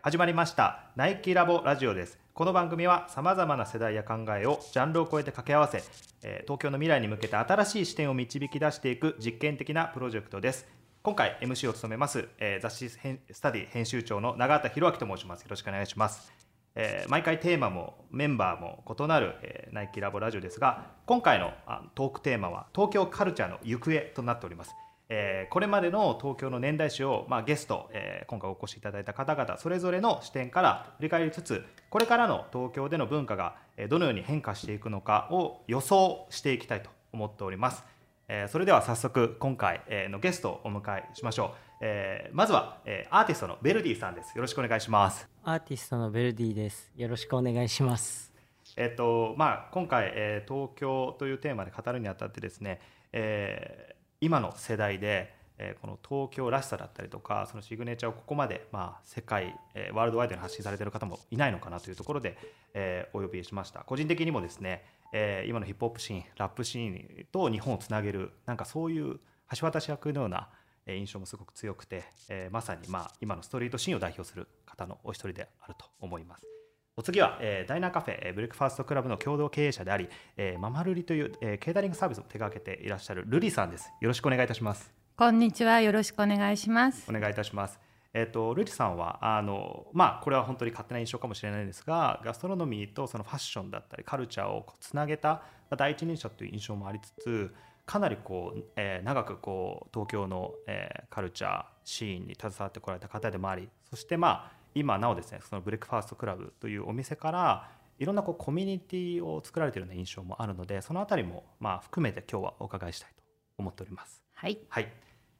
始まりました。ナイキラボラジオです。この番組はさまざまな世代や考えをジャンルを超えて掛け合わせ、えー東京の未来に向けて新しい視点を導き出していく実験的なプロジェクトです。今回 MC を務めます、えー雑誌編スタディ編集長の永畑博明と申します。よろしくお願いします。えー毎回テーマもメンバーも異なる、えーナイキラボラジオですが今回のあトークテーマは東京カルチャーの行方となっております、えーこれまでの東京の年代史を、まあ、ゲスト、えー今回お越しいただいた方々それぞれの視点から振り返りつつこれからの東京での文化がえーどのように変化していくのかを予想していきたいと思っておりますえーそれでは早速今回えーのゲストをお迎えしましょう、えーまずは、えーアーティストのベルディさんですよろしくお願いしますアーティストのベルディです。よろしくお願いします。えっとまあ、今回、えー東京というテーマで語るにあたってですね、えー今の世代で、えーこの東京らしさだったりとかそのシグネチャーをここまで、まあ、世界、えーワールドワイドに発信されている方もいないのかなというところで、えーお呼びしました個人的にもですね、えー今のヒップホップシーンラップシーンと日本をつなげるなんかそういう橋渡し役のような印象もすごく強くて、えーまさに、まあ、今のストリートシーンを代表する方のお一人であると思います。お次は、えーダイナーカフェ、えーブレックファーストクラブの共同経営者であり、えーママルリという、えーケータリングサービスを手掛けていらっしゃるルリさんです。よろしくお願いいたします。こんにちは。よろしくお願いしますお。願いいたします。えっ、とルリさんはあのまあこれは本当に勝手な印象かもしれないんですが、ガストロノミーとそのファッションだったりカルチャーをつなげたまあ第一人者という印象もありつつ、かなりこう、えー長くこう東京の、えーカルチャーシーンに携わってこられた方でもあり、そしてまあ今なおですね、そのブレックファーストクラブというお店からいろんなこうコミュニティを作られているような印象もあるので、そのあたりもまあ含めて今日はお伺いしたいと思っております。はい。はい、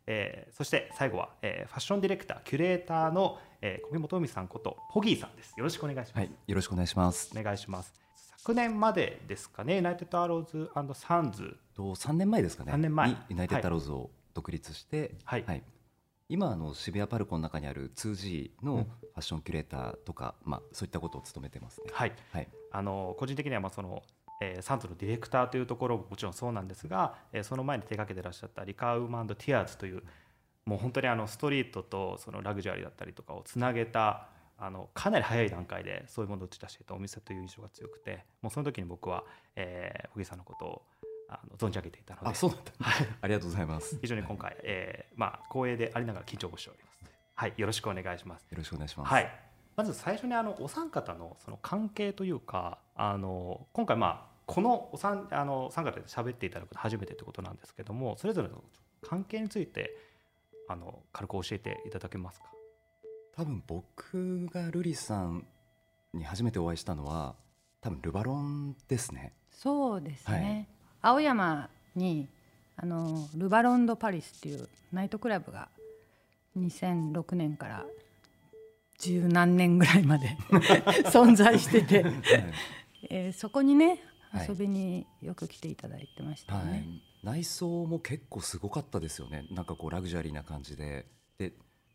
えーそして最後は、えーファッションディレクターキュレーターの、えー、小木本海さんことポギーさんです。よろしくお願いします、はい、よろしくお願いします。お願いします。昨年までですかねユナイテッドアローズサンズ。と3年前ですかね。3年前。にユナイテッドアローズを独立して、はい今あの渋谷パルコの中にある 2G うんのファッションキュレーターとか、まあそういったことを務めてますね。はいはい。あの個人的にはまあその、えーサンズのディレクターというところももちろんそうなんですが、えーその前に手掛けてらっしゃったリカウマンド・ティアーズというもう本当にあのストリートとそのラグジュアリーだったりとかをつなげたあのかなり早い段階でそういうものを打ち出していたお店という印象が強くてもうその時に僕は、えー、小木さんのことをあの存じ上げていたのであ、そうなんだ。ありがとうございます。非常に今回、えーまあ、光栄でありながら緊張もしております。はい、よろしくお願いします。よろしくお願いします。はい、まず最初にあのお三方のその関係というかあの今回まあこのお三あの三方で喋っていただくの初めてということなんですけどもそれぞれの関係についてあの軽く教えていただけますか？多分僕がルリさんに初めてお会いしたのは多分ルバロンですね。そうですね。はい青山にあのルバロンドパリスっていうナイトクラブが2006年から十何年ぐらいまで 存在してて、はい。えーそこにねはい。遊びによく来ていただいてましたよはね。い、内装も結構すごかったですよね。なんかこうラグジュアリーな感じで。で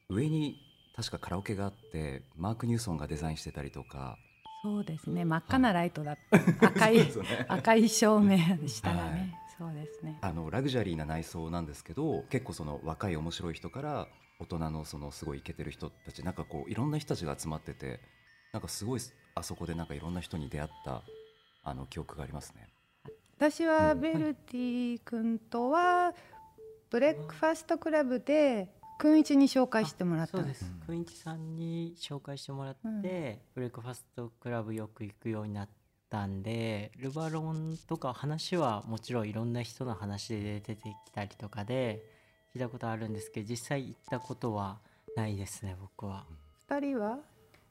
上に確かカラオケがあってマーク・ニューソンがデザインしてたりとかそうですね。真っ赤なライトだった。赤いね赤い照明でしたがはいね。そうですね。あのラグジュアリーな内装なんですけど結構その若い面白い人から大人のそのすごいイケてる人たちなんかこういろんな人たちが集まっててなんかすごいあそこでなんかいろんな人に出会ったあの記憶がありますね。私はうんベルティ君とはブレックファストクラブで君一に紹介してもらったんです。そうです。くんいちさんに紹介してもらって、うんブレックファストクラブよく行くようになったんで、ルバロンとか話はもちろんいろんな人の話で出てきたりとかで聞いたことあるんですけど、実際行ったことはないですね、僕は。二人は？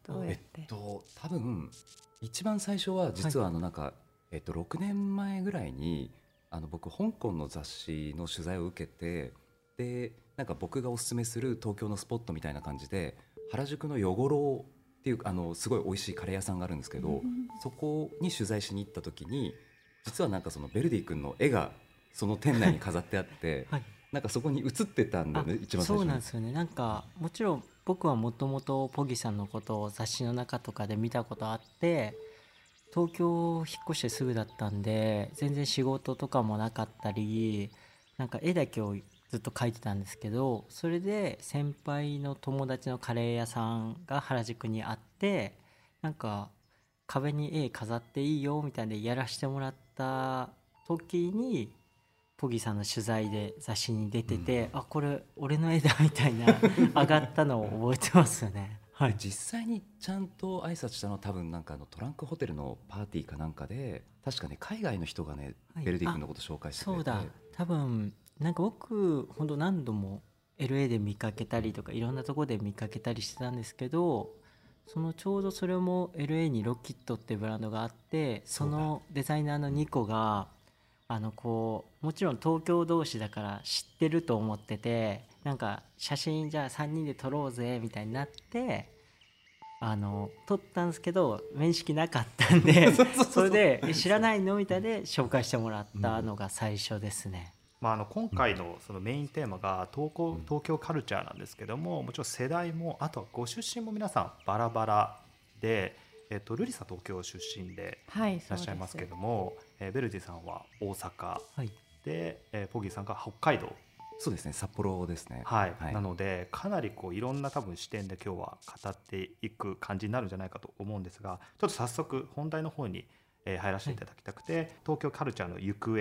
どうやえって？っ？と多分一番最初は実はあのなんか、えっと6年前ぐらいにあの僕香港の雑誌の取材を受けてでなんか僕がおすすめする東京のスポットみたいな感じで原宿のヨゴロウっていうあのすごい美味しいカレー屋さんがあるんですけど、そこに取材しに行った時に実はなんかそのベルディ君の絵がその店内に飾ってあって、はい。なんかそこに映ってたんだよね一番最初に。そうなんですよね。なんかもちろん僕はもともとポギさんのことを雑誌の中とかで見たことあって東京引っ越してすぐだったんで全然仕事とかもなかったりなんか絵だけをずずっと書いてたんですけどそれで先輩の友達のカレー屋さんが原宿にあってなんか壁に絵飾っていいよみたいでやらしてもらった時にポギーさんの取材で雑誌に出てて、あこれ俺の絵だみたいな上がったのを覚えてますよね。はい、実際にちゃんと挨拶したのは多分なんかあのトランクホテルのパーティーかなんかで確かね海外の人がね、はい。ベルディ君のこと紹介してくれて。そうだ。多分なんか僕本当何度も LA で見かけたりとかいろんなとこで見かけたりしてたんですけどそのちょうどそれも LA にロキットってブランドがあってそのデザイナーのニコがあのこうもちろん東京同士だから知ってると思っててなんか写真じゃあ3人で撮ろうぜみたいになってあの撮ったんですけど面識なかったんで それでえ「知らないの?」みたいで紹介してもらったのが最初ですね。まあ、あの今回のそのメインテーマが東京うん。東京カルチャーなんですけどももちろん世代もあとはご出身も皆さんバラバラで、えっと、ルリサ東京出身ではいいらっしゃいますけども、えーベルディさんは大阪はい。で、えーポギーさんが北海道、そうですね札幌ですね。はい。はい。なのでかなりこういろんな多分視点で今日は語っていく感じになるんじゃないかと思うんですがちょっと早速本題の方に、えー入らせていただきたくて、東京カルチャーの行方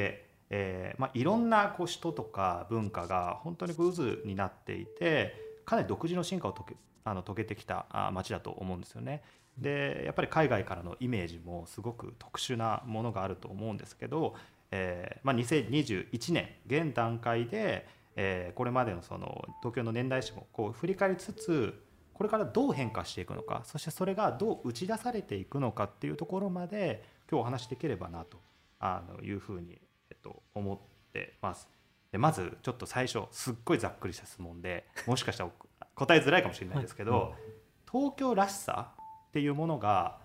えーまあ、いろんなこう人とか文化が本当にこう渦になっていてかなり独自の進化を遂げあの遂げてきた街だと思うんですよね。でやっぱり海外からのイメージもすごく特殊なものがあると思うんですけど、えーまあ、2021年現段階で、えーこれまでのその東京の年代史もこう振り返りつつこれからどう変化していくのかそしてそれがどう打ち出されていくのかっていうところまで今日お話しできればなとあのいうふうに、と、思ってます。でまずちょっと最初すっごいざっくりした質問でもしかしたら答えづらいかもしれないですけど、東京らしさっていうものが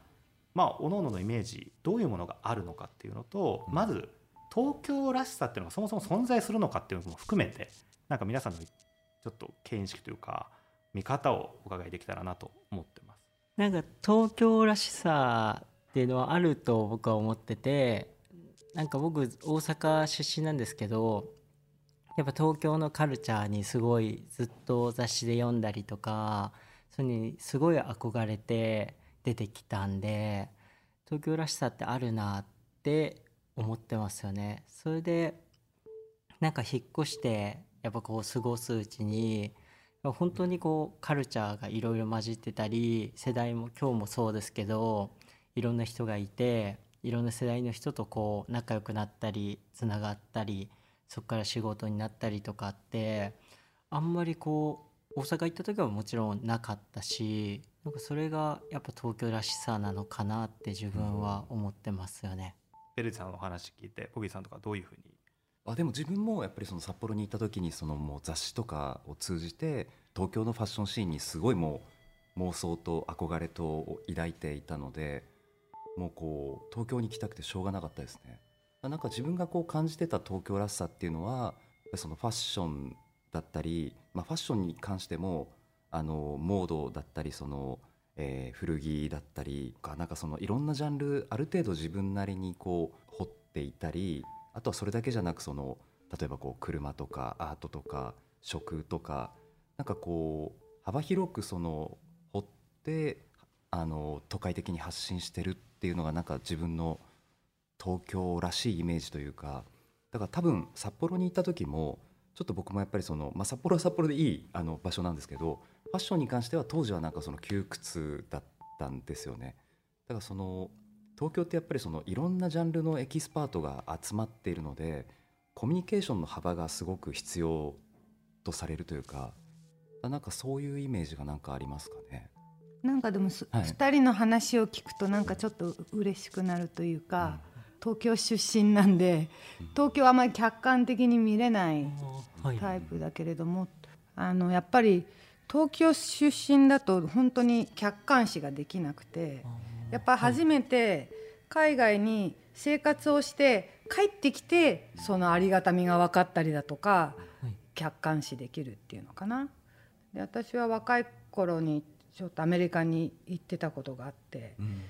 まあ各々のイメージどういうものがあるのかっていうのと、うんまず東京らしさっていうのがそもそも存在するのかっていうのも含めてなんか皆さんのちょっと見識というか見方をお伺いできたらなと思ってます。なんか東京らしさっていうのはあると僕は思っててなんか僕大阪出身なんですけどやっぱ東京のカルチャーにすごいずっと雑誌で読んだりとかそれにすごい憧れて出てきたんで東京らしさってあるなって思ってますよね。それでなんか引っ越してやっぱこう過ごすうちに本当にこうカルチャーがいろいろ混じってたり世代も今日もそうですけどいろんな人がいていろんな世代の人とこう仲良くなったりつながったりそこから仕事になったりとかってあんまりこう大阪行った時はもちろんなかったしなんかそれがやっぱ東京らしさなのかなって自分は思ってますよね。ベルさんのお話聞いてポギーさんとかどういうふうに？あでも自分もやっぱりその札幌に行った時にそのもう雑誌とかを通じて東京のファッションシーンにすごいもう妄想と憧れと抱いていたのでもうこう東京に来たくてしょうがなかったですね。なんか自分がこう感じてた東京らしさっていうのはそのファッションだったり、まあ、ファッションに関してもあのモードだったりその、えー古着だったりかなんかそのいろんなジャンルある程度自分なりにこう掘っていたりあとはそれだけじゃなくその例えばこう車とかアートとか食とかなんかこう幅広くその掘ってあの都会的に発信してるっていうのがなんか自分の東京らしいイメージというかだから多分札幌に行った時もちょっと僕もやっぱりその、まあ、札幌は札幌でいいあの場所なんですけどファッションに関しては当時はなんかその窮屈だったんですよねだからその東京ってやっぱりそのいろんなジャンルのエキスパートが集まっているのでコミュニケーションの幅がすごく必要とされるというかなんかそういうイメージがなんかありますかね。なんかでもす、はい。2人の話を聞くとなんかちょっと嬉しくなるというか、東京出身なんで東京はあまり客観的に見れないはい。タイプだけれども、あのやっぱり東京出身だと本当に客観視ができなくてやっぱ初めて海外に生活をして帰ってきてそのありがたみが分かったりだとかはい。客観視できるっていうのかな。で私は若い頃にちょっとアメリカに行ってたことがあってうん。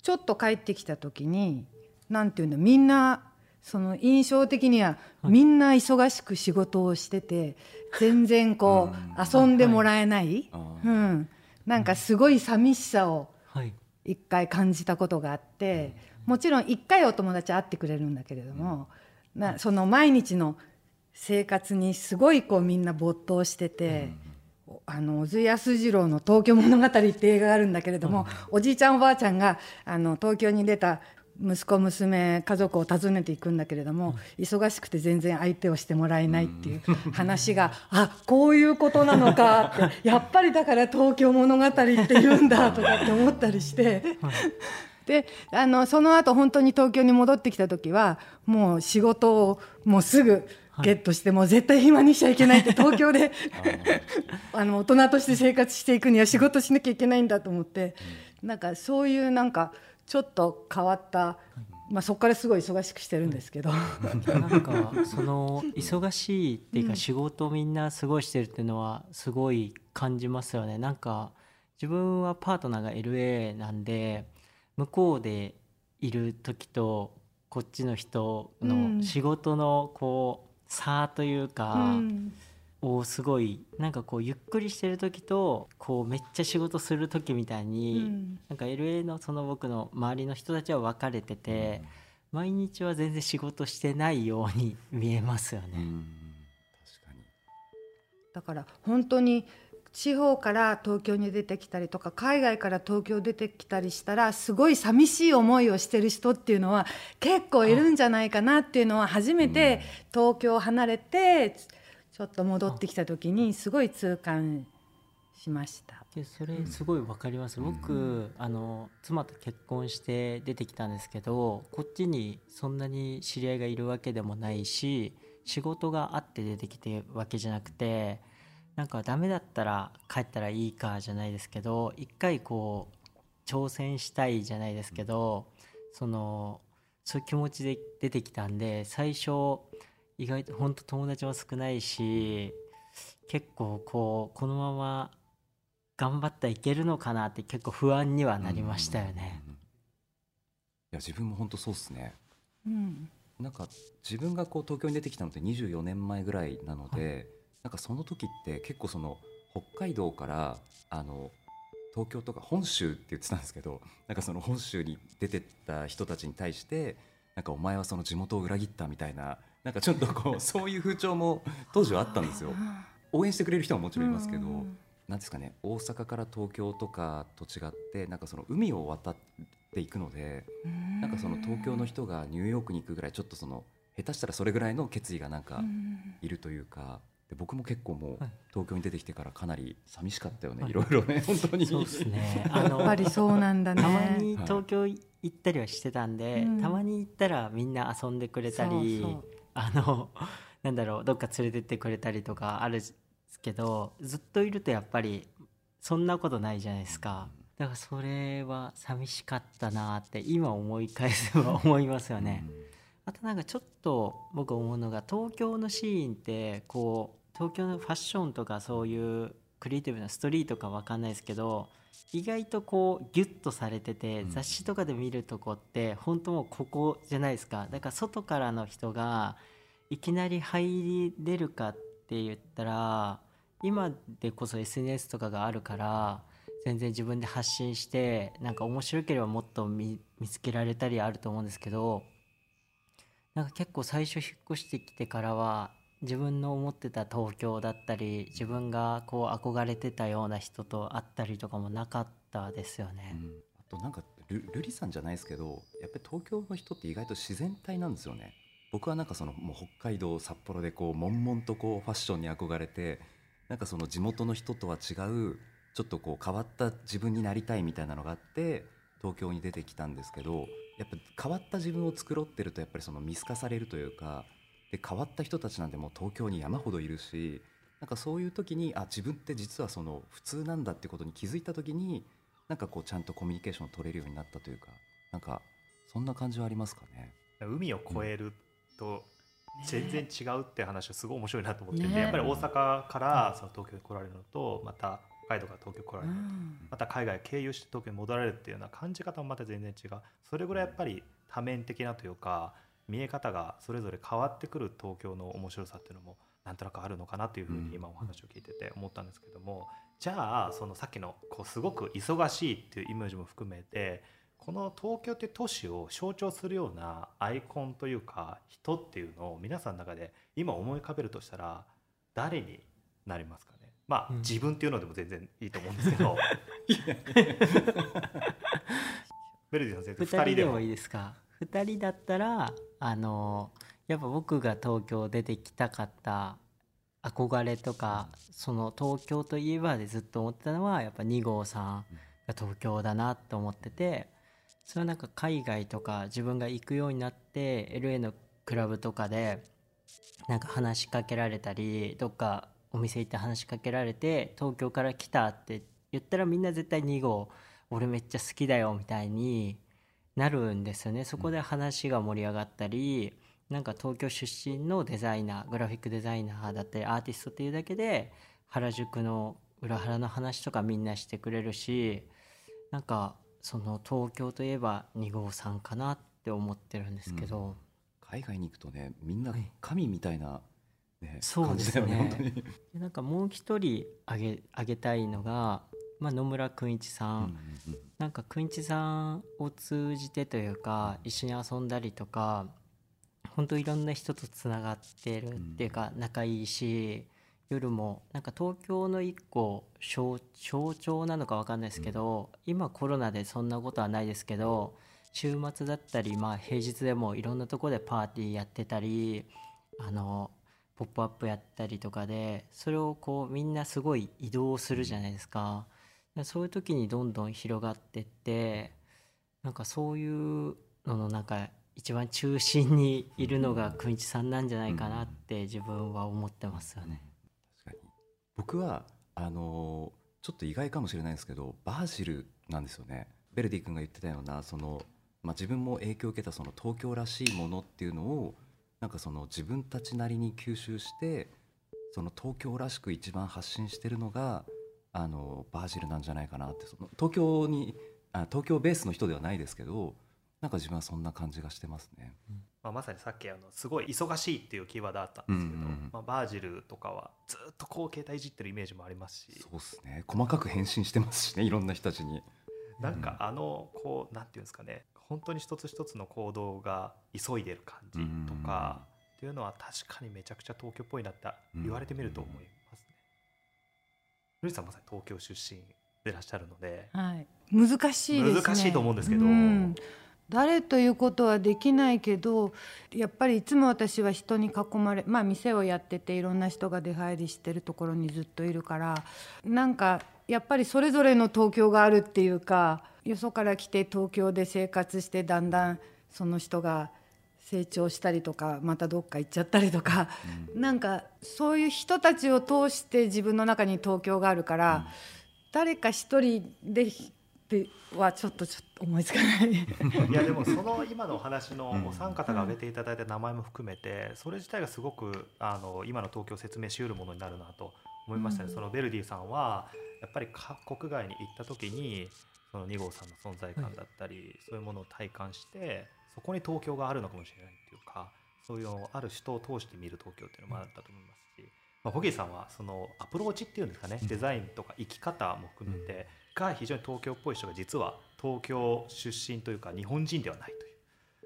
ちょっと帰ってきた時に何て言うんだみんなその印象的にははい。みんな忙しく仕事をしてて全然こう遊んでもらえない、うん、なんかすごい寂しさをはい。一回感じたことがあってもちろん一回お友達会ってくれるんだけれどもなその毎日の生活にすごいこうみんな没頭してて。あの小津安二郎の「東京物語」って映画があるんだけれども、おじいちゃんおばあちゃんがあの東京に出た息子娘家族を訪ねていくんだけれども、忙しくて全然相手をしてもらえないっていう 話が、あこういうことなのかって やっぱりだから東京物語って言うんだとかって思ったりして。であのその後本当に東京に戻ってきた時はもう仕事をもうすぐゲットして、もう絶対暇にしちゃいけないって 東京で。あの大人として生活していくには仕事しなきゃいけないんだと思って、なんかそういうなんかちょっと変わった、まあ、そこからすごい忙しくしてるんですけど、なんかその忙しいっていうか仕事をみんなすごいしてるっていうのはすごい感じますよね。なんか自分はパートナーが LA なんで向こうでいる時とこっちの人うん。の仕事のこう差といううかん。をすごいなんかこうゆっくりしてる時とこうめっちゃ仕事する時みたいうに、ん。なんか LA のその僕の周りの人たちは分かれてて、毎日は全然仕事してないように見えますよね。うん。確かに。だから本当に地方から東京に出てきたりとか海外から東京出てきたりしたらすごい寂しい思いをしてる人っていうのは結構いるんじゃないかなっていうのは初めて東京を離れてちょっと戻ってきた時にすごい痛感しました。でそれすごい分かります、僕あの妻と結婚して出てきたんですけどこっちにそんなに知り合いがいるわけでもないし仕事があって出てきてるわけじゃなくてなんかダメだったら帰ったらいいかじゃないですけど一回こう挑戦したいじゃないですけどそのそういう気持ちで出てきたんで最初意外と本当友達も少ないし結構こうこのまま頑張ったらいけるのかなって結構不安にはなりましたよね。うんうんうんいや自分も本当そうっすね。うん。なんか自分がこう東京に出てきたのって24年前ぐらいなので、なんかその時って結構その北海道からあの東京とか本州って言ってたんですけど なんかその本州に出てった人たちに対してなんかお前はその地元を裏切ったみたいななんかちょっとこう そういう風潮も当時はあったんですよ。応援してくれる人ももちろんいますけど、うん。なんですかね大阪から東京とかと違ってなんかその海を渡っていくのでなんかその東京の人がニューヨークに行くぐらいちょっとその下手したらそれぐらいの決意がなんかうん。いるというかで僕も結構もうはい。東京に出てきてからかなり寂しかったよね、はい。い、ろいろね本当に。そうですね。あのやっぱりそうなんだね。たまにはい。東京行ったりはしてたんで、うん。たまに行ったらみんな遊んでくれたりそうそう。あの なんだろうどっか連れてってくれたりとかあるんですけどずっといるとやっぱりそんなことないじゃないですか。だからそれは寂しかったなって今思い返せば思いますよね。あとなんかちょっと僕思うのが東京のシーンってこう東京のファッションとかそういうクリエイティブなストリートかわかんないですけど意外とこうギュッとされててうん。雑誌とかで見るとこって本当もうここじゃないですか。だから外からの人がいきなり入れるかって言ったら今でこそ SNS とかがあるから全然自分で発信してなんか面白ければもっと見見つけられたりあると思うんですけどなんか結構最初引っ越してきてからは自分の思ってた東京だったり自分がこう憧れてたような人と会ったりとかもなかったですよね。うんあとなんかルルリさんじゃないですけどやっぱり東京の人って意外と自然体なんですよね僕はなんかそのもう北海道札幌でこう悶々とこうファッションに憧れてなんかその地元の人とは違うちょっとこう変わった自分になりたいみたいなのがあって東京に出てきたんですけどやっぱ変わった自分を作ろうってるとやっぱりその見透かされるというかで変わった人たちなんてもう東京に山ほどいるしなんかそういう時にあ自分って実はその普通なんだってことに気づいた時になんかこうちゃんとコミュニケーションを取れるようになったというかなんかそんな感じはありますかね。海を越えると全然違うって話はすごい面白いなと思ってて、ねやっぱり大阪からその東京に来られるのとまた北海道から東京に来られるのとうん。また海外経由して東京に戻られるっていうような感じ方もまた全然違う。それぐらいやっぱり多面的なというか見え方がそれぞれ変わってくる東京の面白さっていうのもなんとなくあるのかなというふうに今お話を聞いてて思ったんですけども、じゃあそのさっきのこうすごく忙しいっていうイメージも含めてこの東京って都市を象徴するようなアイコンというか人っていうのを皆さんの中で今思い浮かべるとしたら誰になりますかね？まあ、うん。自分っていうのでも全然いいと思うんですけど。ベルディさん先生2 2人でも。人でもいいですか？2人だったらあのやっぱ僕が東京出てきたかった憧れとかその東京といえばでずっと思ってたのはやっぱ2号さんが東京だなと思っててそれはなんか海外とか自分が行くようになって LA のクラブとかでなんか話しかけられたりどっかお店行って話しかけられて東京から来たって言ったらみんな絶対2号俺めっちゃ好きだよみたいになるんですよね。そこで話が盛り上がったりなんか東京出身のデザイナーグラフィックデザイナーだったりアーティストっていうだけで原宿の裏腹の話とかみんなしてくれるしなんかその東京といえば2号さんかなって思ってるんですけど、海外に行くとねみんな神みたいな、ねそうですね。なんかもう一人あげあげたいのが、まあ、野村くんいちさん、うんうん。なんかくんいちさんを通じてというか一緒に遊んだりとか本当いろんな人とつながってるっていうか仲いいし夜もなんか東京の一個象象徴なのか分かんないですけど、今コロナでそんなことはないですけど週末だったりまあ平日でもいろんなとこでパーティーやってたりあのポップアップやったりとかでそれをこうみんなすごい移動するじゃないですか。そういう時にどんどん広がってってなんかそういうののなんか一番中心にいるのがくんちさんなんじゃないかなって自分は思ってますよね。確かに。僕はあのちょっと意外かもしれないんですけどバージルなんですよね。ベルディ君が言ってたようなその、まあ、自分も影響を受けたその東京らしいものっていうのをなんかその自分たちなりに吸収してその東京らしく一番発信してるのがあのバージルなんじゃないかなってその東京にあ東京ベースの人ではないですけどなんか自分はそんな感じがしてますね。まあ、まさにさっきあのすごい忙しいっていうキーワードあったんですけど、うんうんうん。まあ、バージルとかはずっとこう携帯いじってるイメージもありますし。そうですね。細かく返信してますしねいろんな人たちに。なんかあのこうなんていうんですかね。本当に一つ一つの行動が急いでる感じとかっていうのは確かにめちゃくちゃ東京っぽいなって言われてみると思います。ね。ルイさんまさに東京出身でいらっしゃるので。はい、難しいですね。難しいと思うんですけど。ん。誰ということはできないけどやっぱりいつも私は人に囲まれまあ店をやってていろんな人が出入りしてるところにずっといるからなんかやっぱりそれぞれの東京があるっていうかよそから来て東京で生活してだんだんその人が成長したりとかまたどっか行っちゃったりとか、なんかそういう人たちを通して自分の中に東京があるから、誰か一人でってはちょっとちょっと思いつかない。いやでもその今のお話のうん。お三方が挙げていただいた名前も含めてそれ自体がすごくあの今の東京を説明しうるものになるなと思いましたね、うん。そのベルディさんはやっぱり各国外に行った時にその2号さんの存在感だったり、そういうものを体感してそこに東京があるのかもしれないっていうかそういうのをある人を通して見る東京っていうのもあったと思いますし、まあ、ボギーさんはそのアプローチっていうんですかねデザインとか生き方も含めてが非常に東京っぽい人が実は東京出身というか日本人ではないという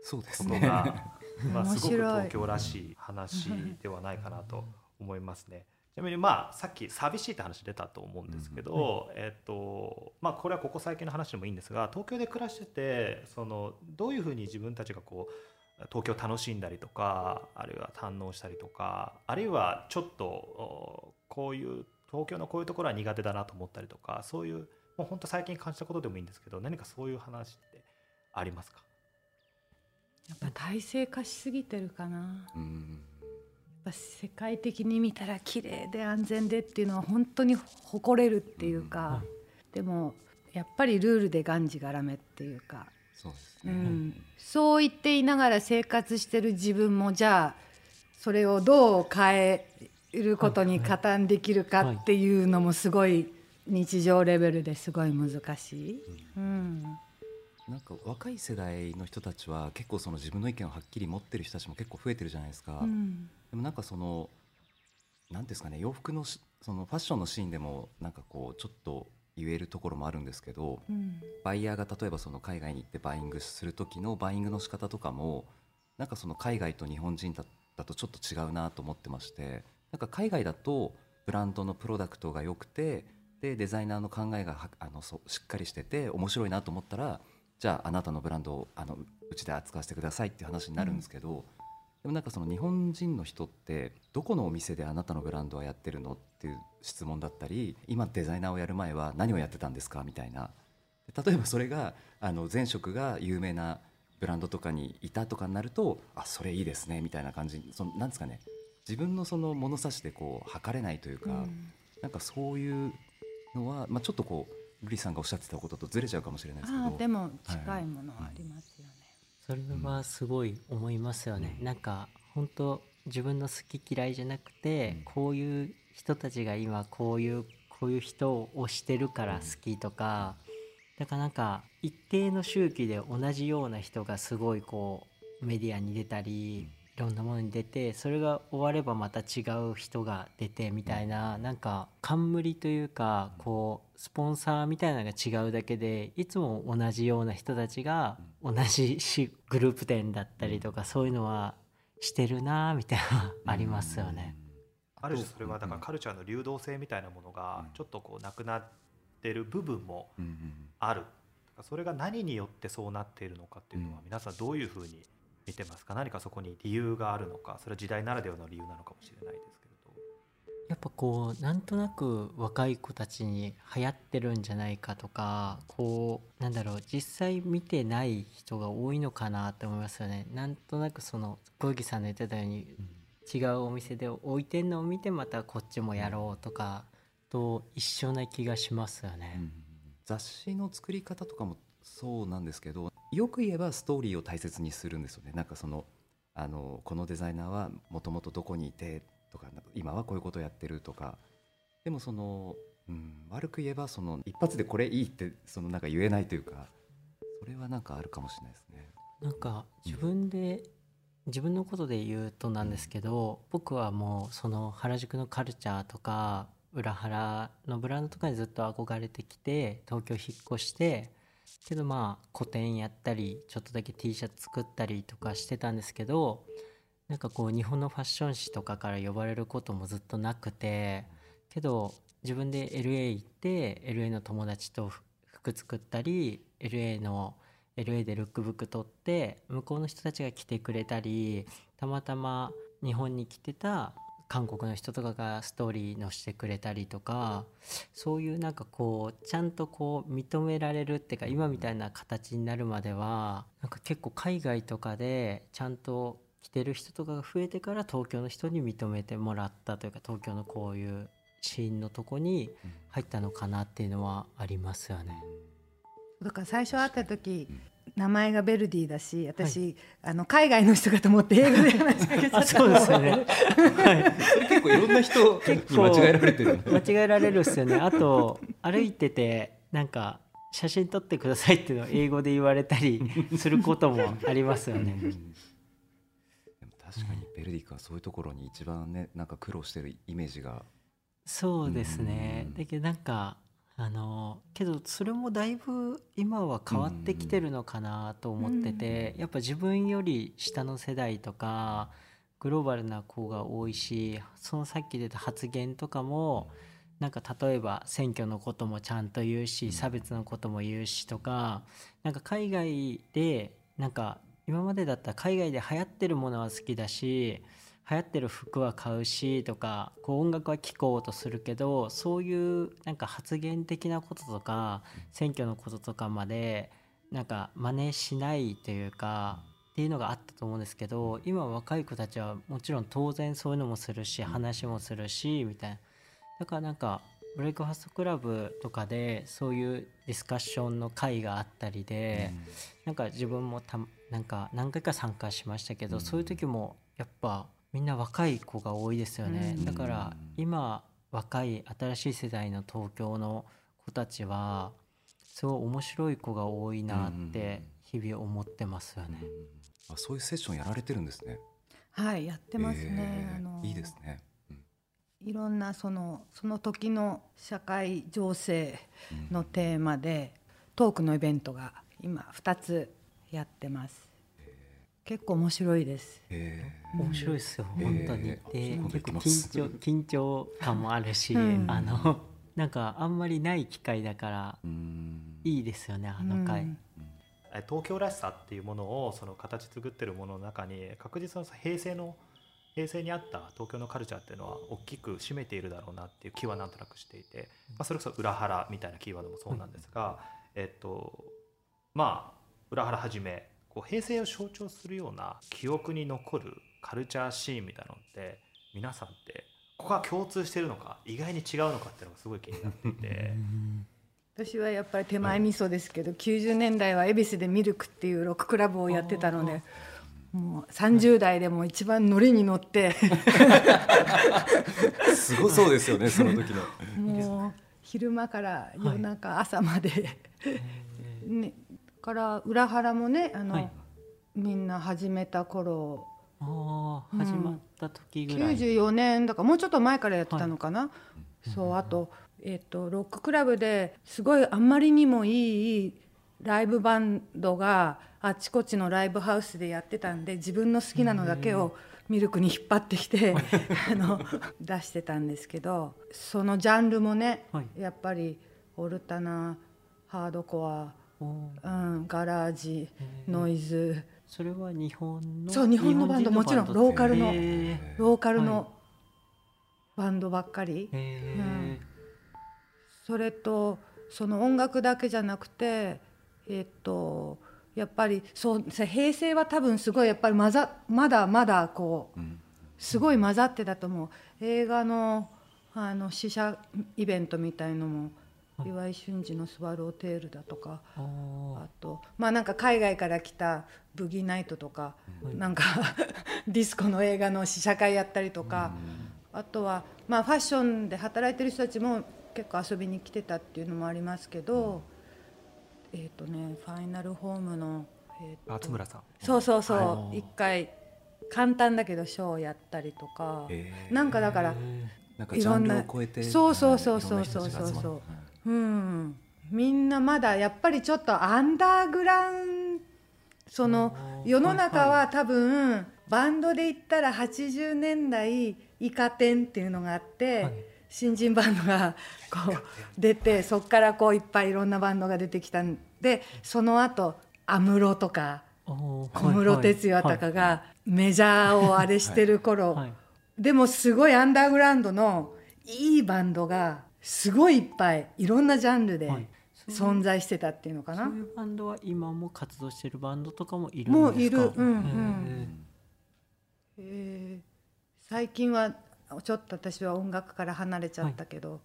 そうですことね。が、まあ、面すごく東京らしい話ではないかなと思いますね。ちなみにまあさっき寂しいって話出たと思うんですけど、えっとまあこれはここ最近の話でもいいんですが東京で暮らしててそのどういうふうに自分たちがこう東京を楽しんだりとかあるいは堪能したりとかあるいはちょっとおこういう東京のこういうところは苦手だなと思ったりとかそういうもう本当最近感じたことでもいいんですけど何かそういう話ってありますか？やっぱ体制化しすぎてるかな。やうん。っぱ世界的に見たら綺麗で安全でっていうのは本当に誇れるっていうか、でもやっぱりルールでがんじがらめっていうか、そうですね。うん、そう言っていながら生活してる自分もじゃあそれをどう変えることに加担できるかっていうのもすごい日常レベルですごい難しい。うんなんか若い世代の人たちは結構その自分の意見をはっきり持ってる人たちも結構増えてるじゃないですか、うん。でもなんかその何ですかね洋服のしそのファッションのシーンでもなんかこうちょっと言えるところもあるんですけどうん。バイヤーが例えばその海外に行ってバイングする時のバイングの仕方とかもなんかその海外と日本人だだとちょっと違うなと思ってましてなんか海外だとブランドのプロダクトが良くてでデザイナーの考えがはあのそうしっかりしてて面白いなと思ったらじゃああなたのブランドをあのうちで扱わせてくださいっていう話になるんですけど、でもなんかその日本人の人ってどこのお店であなたのブランドはやってるのっていう質問だったり今デザイナーをやる前は何をやってたんですかみたいな。で例えばそれがあの前職が有名なブランドとかにいたとかになるとあそれいいですねみたいな感じ。そのなんですかね。自分のその物差しでこう測れないというか、うん。なんかそういうのは、まあ、ちょっとこう瑠璃さんがおっしゃってたこととずれちゃうかもしれないですけど。でも近いものはありますよね。それはすごい思いますよね、なんか本当自分の好き嫌いじゃなくて、うん。こういう人たちが今こういうこういう人を推してるから好きとか、だからなんか一定の周期で同じような人がすごいこうメディアに出たり、いろんなものに出てそれが終わればまた違う人が出てみたいな、なんか冠というかこうスポンサーみたいなのが違うだけでいつも同じような人たちが同じしグループ展だったりとかそういうのはしてるなみたいなありますよね。ある種それはだからカルチャーの流動性みたいなものがちょっとこうなくなってる部分もうんうんある。それが何によってそうなっているのかっていうのはうん。皆さんどういうふうに見てますか？何かそこに理由があるのか？それは時代ならではの理由なのかもしれないですけれど。やっぱこうなんとなく若い子たちに流行ってるんじゃないかとかこうなんだろう実際見てない人が多いのかなって思いますよね。なんとなくその小池さんの言ってたように違うお店で置いてんのを見てまたこっちもやろうとかと一緒な気がしますよね。うん。雑誌の作り方とかもそうなんですけどよく言えばストーリーを大切にするんですよね。なんかそのあのこのデザイナーはもともとどこにいてとか今はこういうことをやってるとか。でもその、うん、悪く言えばその一発でこれいいってそのなんか言えないというかそれはなんかあるかもしれないですね。なんか自分で自分のことで言うとなんですけど僕はもうその原宿のカルチャーとか裏原のブランドとかにずっと憧れてきて東京引っ越してけどまあ個展やったりちょっとだけ T シャツ作ったりとかしてたんですけどなんかこう日本のファッション誌とかから呼ばれることもずっとなくてけど自分で LA 行って LA の友達と服作ったり LA の LA でルックブック撮って向こうの人たちが来てくれたりたまたま日本に来てた韓国の人とかがストーリー載せてくれたりとかそういうなんかこうちゃんとこう認められるっていうか今みたいな形になるまではなんか結構海外とかでちゃんと来てる人とかが増えてから東京の人に認めてもらったというか東京のこういうシーンのとこに入ったのかなっていうのはありますよね。だから最初会った時名前がベルディだし私、あの海外の人かと思って英語で話しかけちゃったあそうですよね。はい。結構いろんな人に間違えられてる。間違えられるっすよね。あと歩いててなんか写真撮ってくださいっていうのを英語で言われたり することもありますよね。でも確かにベルディ君はそういうところに一番ねなんか苦労してるイメージが。そうですね。うん。だけどなんかあのけどそれもだいぶ今は変わってきてるのかなと思っててやっぱ自分より下の世代とかグローバルな子が多いしそのさっき出た発言とかもなんか例えば選挙のこともちゃんと言うし差別のことも言うしとかなんか海外でなんか今までだったら海外で流行ってるものは好きだし流行ってる服は買うしとかこう音楽は聴こうとするけどそういうなんか発言的なこととか選挙のこととかまでなんか真似しないというかっていうのがあったと思うんですけど今若い子たちはもちろん当然そういうのもするし話もするしみたいな。だからなんかブレイクファストクラブとかでそういうディスカッションの会があったりで、なんか自分もたなんか何回か参加しましたけど、うん。そういう時もやっぱみんな若い子が多いですよね、うん。だから今若い新しい世代の東京の子たちはすごい面白い子が多いなって日々思ってますよね。あそういうセッションやられてるんですね。はいやってますね、えー。あのいいですね。うん。いろんなそのその時の社会情勢のテーマでトークのイベントが今2つやってます結構面白いです。え面白いですよ、えー本当に。えー。結構緊張緊張感もあるし、うん。あの なんかあんまりない機会だからいいですよねあの回。うん。え東京らしさっていうものをその形作ってるものの中に確実に平成の平成にあった東京のカルチャーっていうのは大きく占めているだろうなっていう気はなんとなくしていて、まあ、それこそ裏腹みたいなキーワードもそうなんですが、えっとまあ裏腹はじめこう平成を象徴するような記憶に残るカルチャーシーンみたいなのって皆さんってここが共通してるのか意外に違うのかっていうのがすごい気になっていて。私はやっぱり手前味噌ですけど、90年代は恵比寿でミルクっていうロッククラブをやってたのでもう30代でも一番ノリに乗って。すごそうですよね、その時の。もう昼間から夜中朝まで、ね、から裏腹もねあの、はい。みんな始めた頃。ああうん始まった時ぐらい。94年だからもうちょっと前からやってたのかな、そうあと,、えっとロッククラブですごいあんまりにもいいライブバンドがあちこちのライブハウスでやってたんで自分の好きなのだけをミルクに引っ張ってきて あの出してたんですけどそのジャンルもね、はい。やっぱりオルタナハードコア、うん、ガラージノイズ。それは日本のそう日本のバンドもちろんローカルのへローカルはのバンドばっかり。ー。へそれとその音楽だけじゃなくてえっとやっぱりそうさ平成は多分すごいやっぱり混ざまだまだこううんすごい混ざってたと思う。映画のあの試写イベントみたいのも岩井俊二の「スワローテール」だとかあとまあなんか海外から来た「ブギーナイト」とかなんか ディスコの映画の試写会やったりとか。あとは、まあ、ファッションで働いてる人たちも結構遊びに来てたっていうのもありますけど、えっ、とねファイナルホームの、えーと松村さん。そうそうそはいう一回簡単だけどショーやったりとか、えー。なんかだから、へなんかジャンルを超えてそうそうそうはいそうそうそう。うん、みんなまだやっぱりちょっとアンダーグラウンドその世の中はいはは多分バンドで言ったら80年代イカ天っていうのがあって、はい。新人バンドがこう出てそこからこういっぱいいろんなバンドが出てきたんでその後安室とか小室哲哉とかがメジャーをあれしてる頃、はい。でもすごいアンダーグラウンドのいいバンドがすごいいっぱいいろんなジャンルではい。存在してたっていうのかな。そういうバンドは今も活動してるバンドとかもいるんですか？もういる。うんうん。へへー。最近はちょっと私は音楽から離れちゃったけど、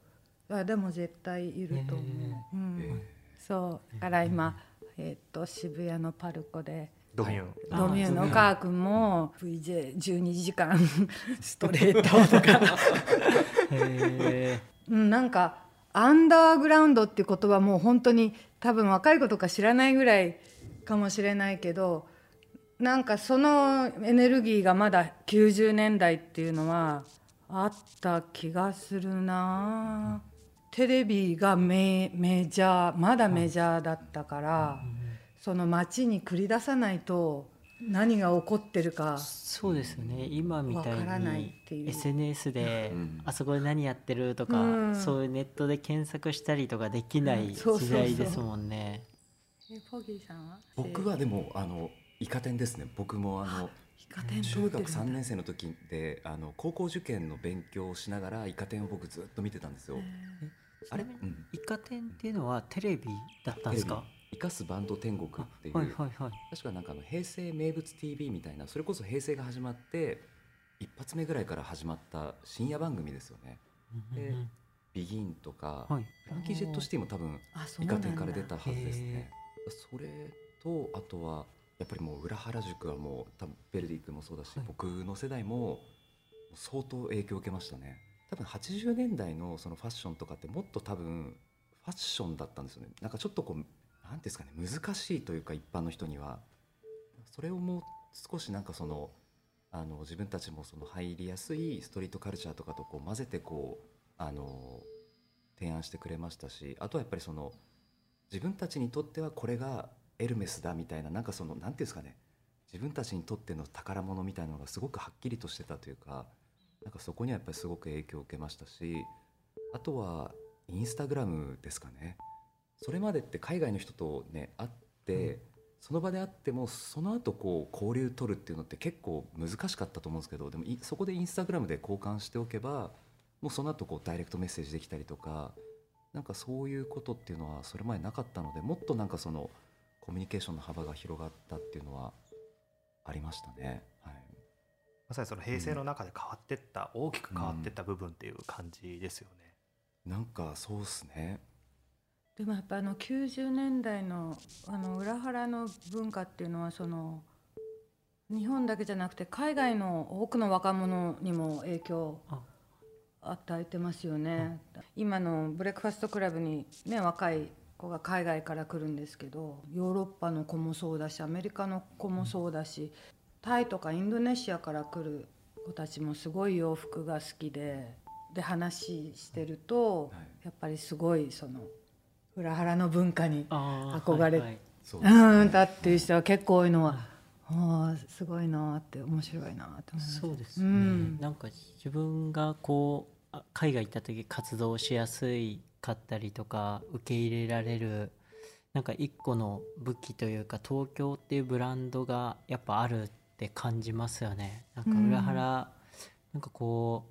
あでも絶対いると思う、へうん。えそう。だから今、えっと渋谷のパルコでドミュードミューンのそうね岡君も VJ12 時間ストレートとか、へうん、なんかアンダーグラウンドっていう言葉もう本当に多分若い子とか知らないぐらいかもしれないけどなんかそのエネルギーがまだ90年代っていうのはあった気がするな。テレビがメメジャーまだメジャーだったから、その街に繰り出さないと何が起こってるかそうですよね。今みたいに SNS でうん。あそこで何やってるとか、うん。そういうネットで検索したりとかできない時代ですもんね。えポギーさんは？僕はでもあのイカ天ですね。僕もあの中学ってるんだ。3年生の時であの高校受験の勉強をしながらイカ天を僕ずっと見てたんですよ。あれ、うん、イカ天っていうのはテレビだったんですか？生かすバンド天国っていう、はいはいはい。確かなんかあの平成名物 TV みたいなそれこそ平成が始まって一発目ぐらいから始まった深夜番組ですよね。でうんビギンとか、はい。フランキー・ジェット・シティも多分イカ天から出たはずですね。へそれとあとはやっぱりもう裏原宿はもう多分ベルディ君もそうだし、はい。僕の世代も相当影響を受けましたね。多分80年代のそのファッションとかってもっと多分フファッションだったんですよね。なんかちょっとこう何ですかね難しいというか一般の人にはそれをもう少しなんかそのあの自分たちもその入りやすいストリートカルチャーとかとこう混ぜてこうあの提案してくれましたしあとはやっぱりその自分たちにとってはこれがエルメスだみたいななんかその何ていうんですかね自分たちにとっての宝物みたいなのがすごくはっきりとしてたというかなんかそこにはやっぱりすごく影響を受けましたしあとはインスタグラムですかね。それまでって海外の人とね会って、その場で会ってもその後こう交流取るっていうのって結構難しかったと思うんですけどでもいそこでインスタグラムで交換しておけばもうその後こうダイレクトメッセージできたりとかなんかそういうことっていうのはそれまでなかったのでもっとなんかそのコミュニケーションの幅が広がったっていうのはありましたね。はいまさにその平成の中で変わってった、大きく変わってった部分っていう感じですよね。なんかそうっすね。でもやっぱあの90年代のあの裏腹の文化っていうのはその日本だけじゃなくて海外の多くの若者にも影響与えてますよね。今のブレックファストクラブにね若い子が海外から来るんですけどヨーロッパの子もそうだしアメリカの子もそうだしタイとかインドネシアから来る子たちもすごい洋服が好きでで話してると、はい。やっぱりすごいその裏腹の文化に憧れうんだっていう人は結構多いのはああすごいなって面白いなって思います。そうですね、うん。なんか自分がこうあ海外行った時活動しやすいかったりとか受け入れられるなんか一個の武器というか東京っていうブランドがやっぱあるって感じますよね。なんか裏腹、なんかこ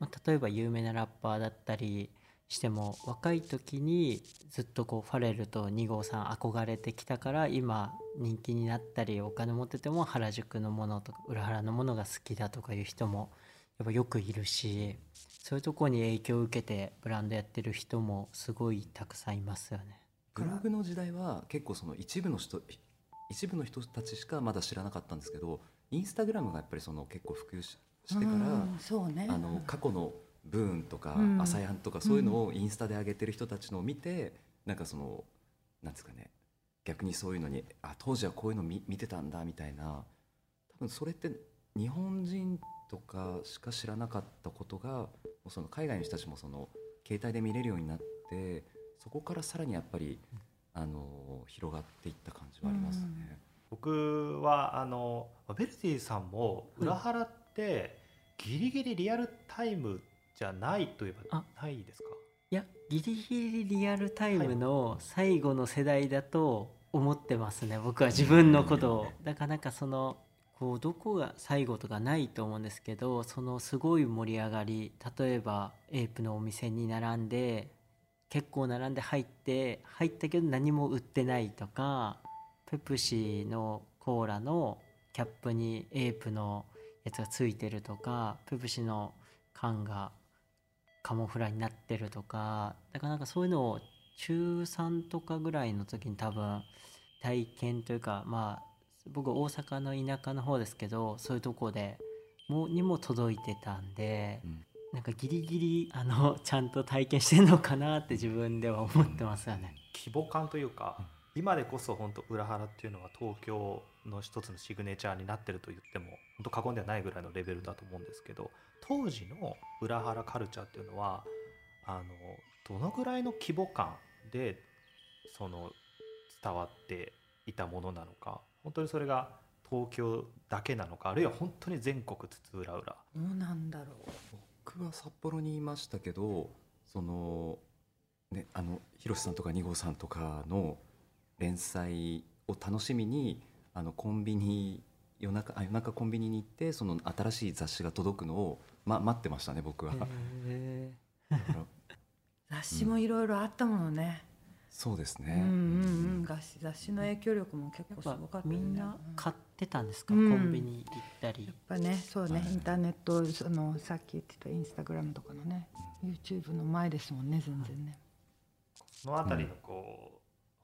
う、まあ、例えば有名なラッパーだったりしても若い時にずっとこうファレルと2号さん憧れてきたから今人気になったりお金持ってても原宿のものとか裏腹のものが好きだとかいう人もやっぱよくいるしそういうところに影響を受けてブランドやってる人もすごいたくさんいますよね。ブログの時代は結構その一部の人一部の人たちしかまだ知らなかったんですけどインスタグラムがやっぱりその結構普及ししてから、うんそうねあの過去のブーンとか、うん。朝やんとかそういうのをインスタで上げてる人たちのを見て、なんかそのなんですかね逆にそういうのにあ当時はこういうの見見てたんだみたいな多分それって日本人とかしか知らなかったことがもうその海外の人たちもその携帯で見れるようになってそこからさらにやっぱりあの広がっていった感じはありますね。僕はあのベルティさんも裏腹ってギリギリリアルタイムじゃないといえばあ。ないですか？いやギリギリリアルタイムの最後の世代だと思ってますね僕は自分のことを。だからなんかそのこうどこが最後とかないと思うんですけどそのすごい盛り上がり例えばエイプのお店に並んで結構並んで入って入ったけど何も売ってないとかペプシのコーラのキャップにエイプのやつがついてるとかペプシの缶がカモフラになってるとかだからなんかそういうのを中3とかぐらいの時に多分体験というかまあ僕大阪の田舎の方ですけどそういうとこでもにも届いてたんで、うんなんかギリギリあのちゃんと体験してんのかなって自分では思ってますよね。規模感というか今でこそ本当裏腹っていうのは東京の一つのシグネチャーになってると言っても本当過言ではないぐらいのレベルだと思うんですけど当時の裏腹カルチャーっていうのはあのどのぐらいの規模感でその伝わっていたものなのか本当にそれが東京だけなのかあるいは本当に全国津々浦々。どうなんだろう。僕は札幌にいましたけどそのねあの広瀬さんとか二号さんとかの連載を楽しみにあのコンビニ夜中あ夜中コンビニに行ってその新しい雑誌が届くのを、ま、待ってましたね僕は。雑誌もいろいろあったものね、そうですね。うんうんうん。雑誌雑誌の影響力も結構すごかったよね。みんなうん。買ってたんですか、うん。コンビニ行ったり。やっ。ぱねそうね、はい。インターネットそのさっき言ってたインスタグラムとかのね、YouTube の前ですもんね全然ね、そのあたりのこう、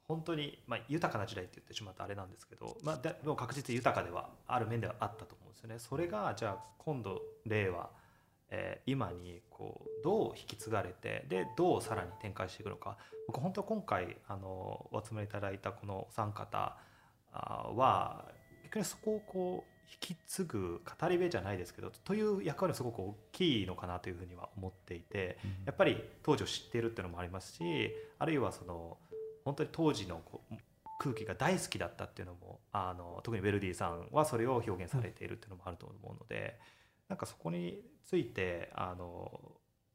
本当に、まあ、豊かな時代って言ってしまったあれなんですけど、まあ、ででも確実に豊かではある面ではあったと思うんですよね。それがじゃあ今度令和えー今にこうどう引き継がれてでどうさらに展開していくのか僕本当今回あのお集めいただいたこのお三方あは逆にそこをこう引き継ぐ語り部じゃないですけどという役割はすごく大きいのかなというふうには思っていてやっぱり当時を知っているっていうのもありますしあるいはその本当に当時のこう空気が大好きだったっていうのもあの特にヴェルディさんはそれを表現されているっていうのもあると思うので、なんかそこについてあの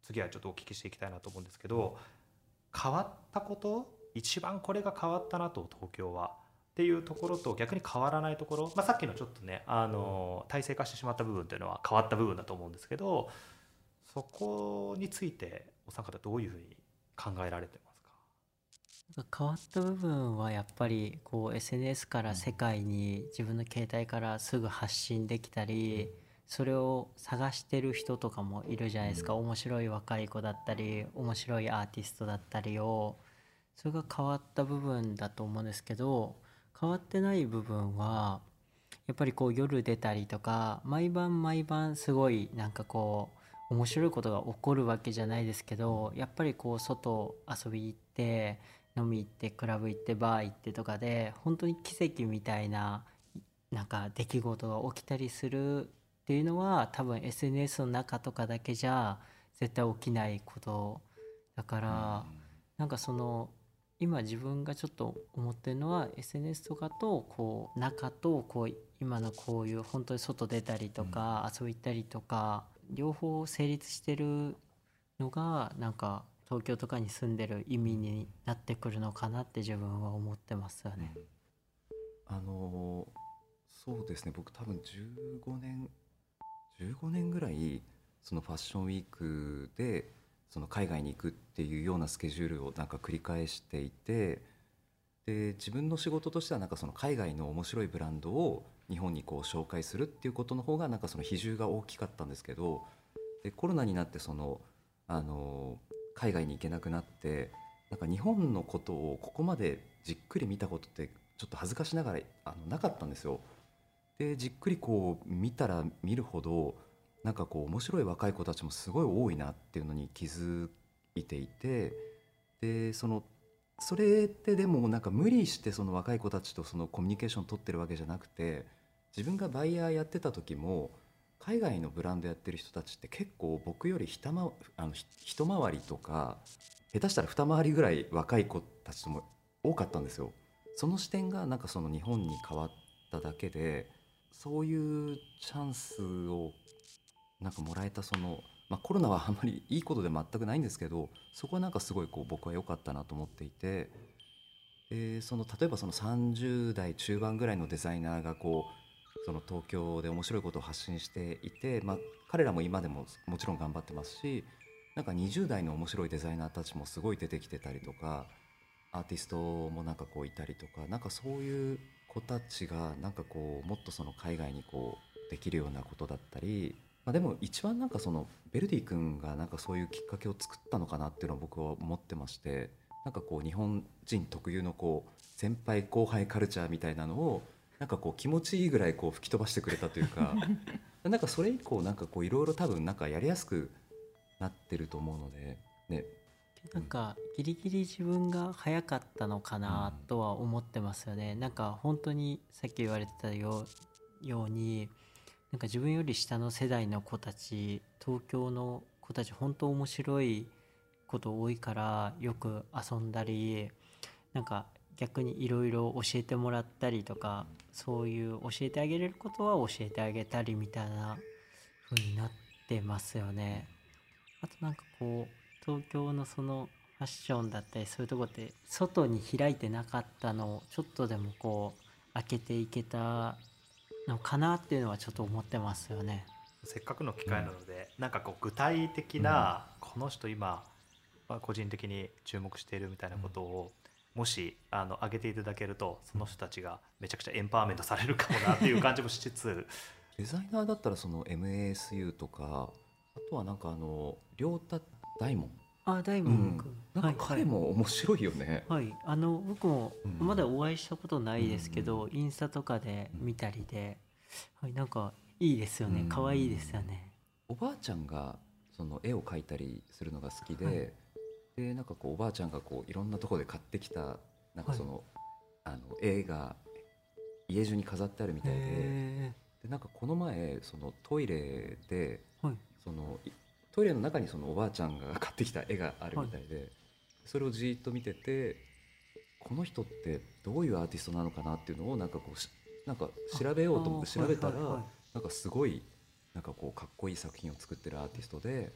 次はちょっとお聞きしていきたいなと思うんですけど変わったこと一番これが変わったなと東京はっていうところと逆に変わらないところ、まあ、さっきのちょっとねあの体制化してしまった部分というのは変わった部分だと思うんですけどそこについてお三方どういうふうに考えられてます変わった部分はやっぱりこう SNS から世界に自分の携帯からすぐ発信できたりそれを探してる人とかもいるじゃないですか。面白い若い子だったり面白いアーティストだったりを。それが変わった部分だと思うんですけど変わってない部分はやっぱりこう夜出たりとか毎晩毎晩すごいなんかこう面白いことが起こるわけじゃないですけどやっぱりこう外遊び行って飲み行ってクラブ行ってバー行ってとかで本当に奇跡みたいななんか出来事が起きたりするっていうのは多分 SNS の中とかだけじゃ絶対起きないことだから、なんかその今自分がちょっと思ってるのは SNS とかとこう中とこう今のこういう本当に外出たりとか遊び行ったりとか両方成立してるのがなんか東京とかに住んでる意味になってくるのかなって自分は思ってますよね。あのそうですね僕多分15年15年ぐらいそのファッションウィークでその海外に行くっていうようなスケジュールをなんか繰り返していてで自分の仕事としてはなんかその海外の面白いブランドを日本にこう紹介するっていうことの方がなんかその比重が大きかったんですけどでコロナになってそのあの海外に行けなくなってなんか日本のことをここまでじっくり見たことってちょっと恥ずかしながらあのなかったんですよ。でじっくりこう見たら見るほどなんかこう面白い若い子たちもすごい多いなっていうのに気づいていてでそのそれってでもなんか無理してその若い子たちとそのコミュニケーション取ってるわけじゃなくて自分がバイヤーやってた時も海外のブランドやってる人たちって結構僕より一回あの一回りとか下手したら二回りぐらい若い子たちとも多かったんですよ。その視点がなんかその日本に変わっただけでそういうチャンスをなんかもらえたその、まあ、コロナはあんまりいいことで全くないんですけどそこはなんかすごいこう僕は良かったなと思っていてでその例えばその30代中盤ぐらいのデザイナーがこうその東京で面白いことを発信していて、まあ、彼らも今でももちろん頑張ってますしなんか20代の面白いデザイナーたちもすごい出てきてたりとかアーティストもなんかこういたりとかなんかそういう子たちがなんかこうもっとその海外にこうできるようなことだったり、まあ、でも一番なんかそのベルディ君がなんかそういうきっかけを作ったのかなっていうのは僕は思ってましてなんかこう日本人特有のこう先輩後輩カルチャーみたいなのをなんかこう気持ちいいぐらいこう吹き飛ばしてくれたというか なんかそれ以降なんかこういろいろ多分なんかやりやすくなってると思うのでねなんかギリギリ自分が早かったのかなとは思ってますよね。なんか本当にさっき言われてたようようになんか自分より下の世代の子たち東京の子たち本当面白いこと多いからよく遊んだりなんか逆にいろいろ教えてもらったりとかそういう教えてあげれることは教えてあげたりみたいな風になってますよね。あとなんかこう東京のそのファッションだったりそういうとこって外に開いてなかったのをちょっとでもこう開けていけたのかなっていうのはちょっと思ってますよね。せっかくの機会なので、なんかこう具体的な、この人今、まあ、個人的に注目しているみたいなことを、もしあの上げていただけるとその人たちがめちゃくちゃエンパワーメントされるかもなっていう感じもしつつ。デザイナーだったらその MASU とかあとはなんかあの亮太大門。あ大門君、なんか彼も面白いよね、はい、はい、あの僕もうん。まだお会いしたことないですけど、インスタとかで見たりで、はい、なんかいいですよね。うん可愛いですよね。おばあちゃんがその絵を描いたりするのが好きで、でなんかこうおばあちゃんがこういろんなところで買ってきたなんかその,、あの絵が家中に飾ってあるみたいでへでなんかこの前そのトイレでーはい。そのいトイレの中にそのおばあちゃんが買ってきた絵があるみたいで、それをじーっと見ててこの人ってどういうアーティストなのかなっていうのをなんかこうしなんか調べようと思って調べたら、あはいはいはい。なんかすごいなんかこうかっこいい作品を作ってるアーティストで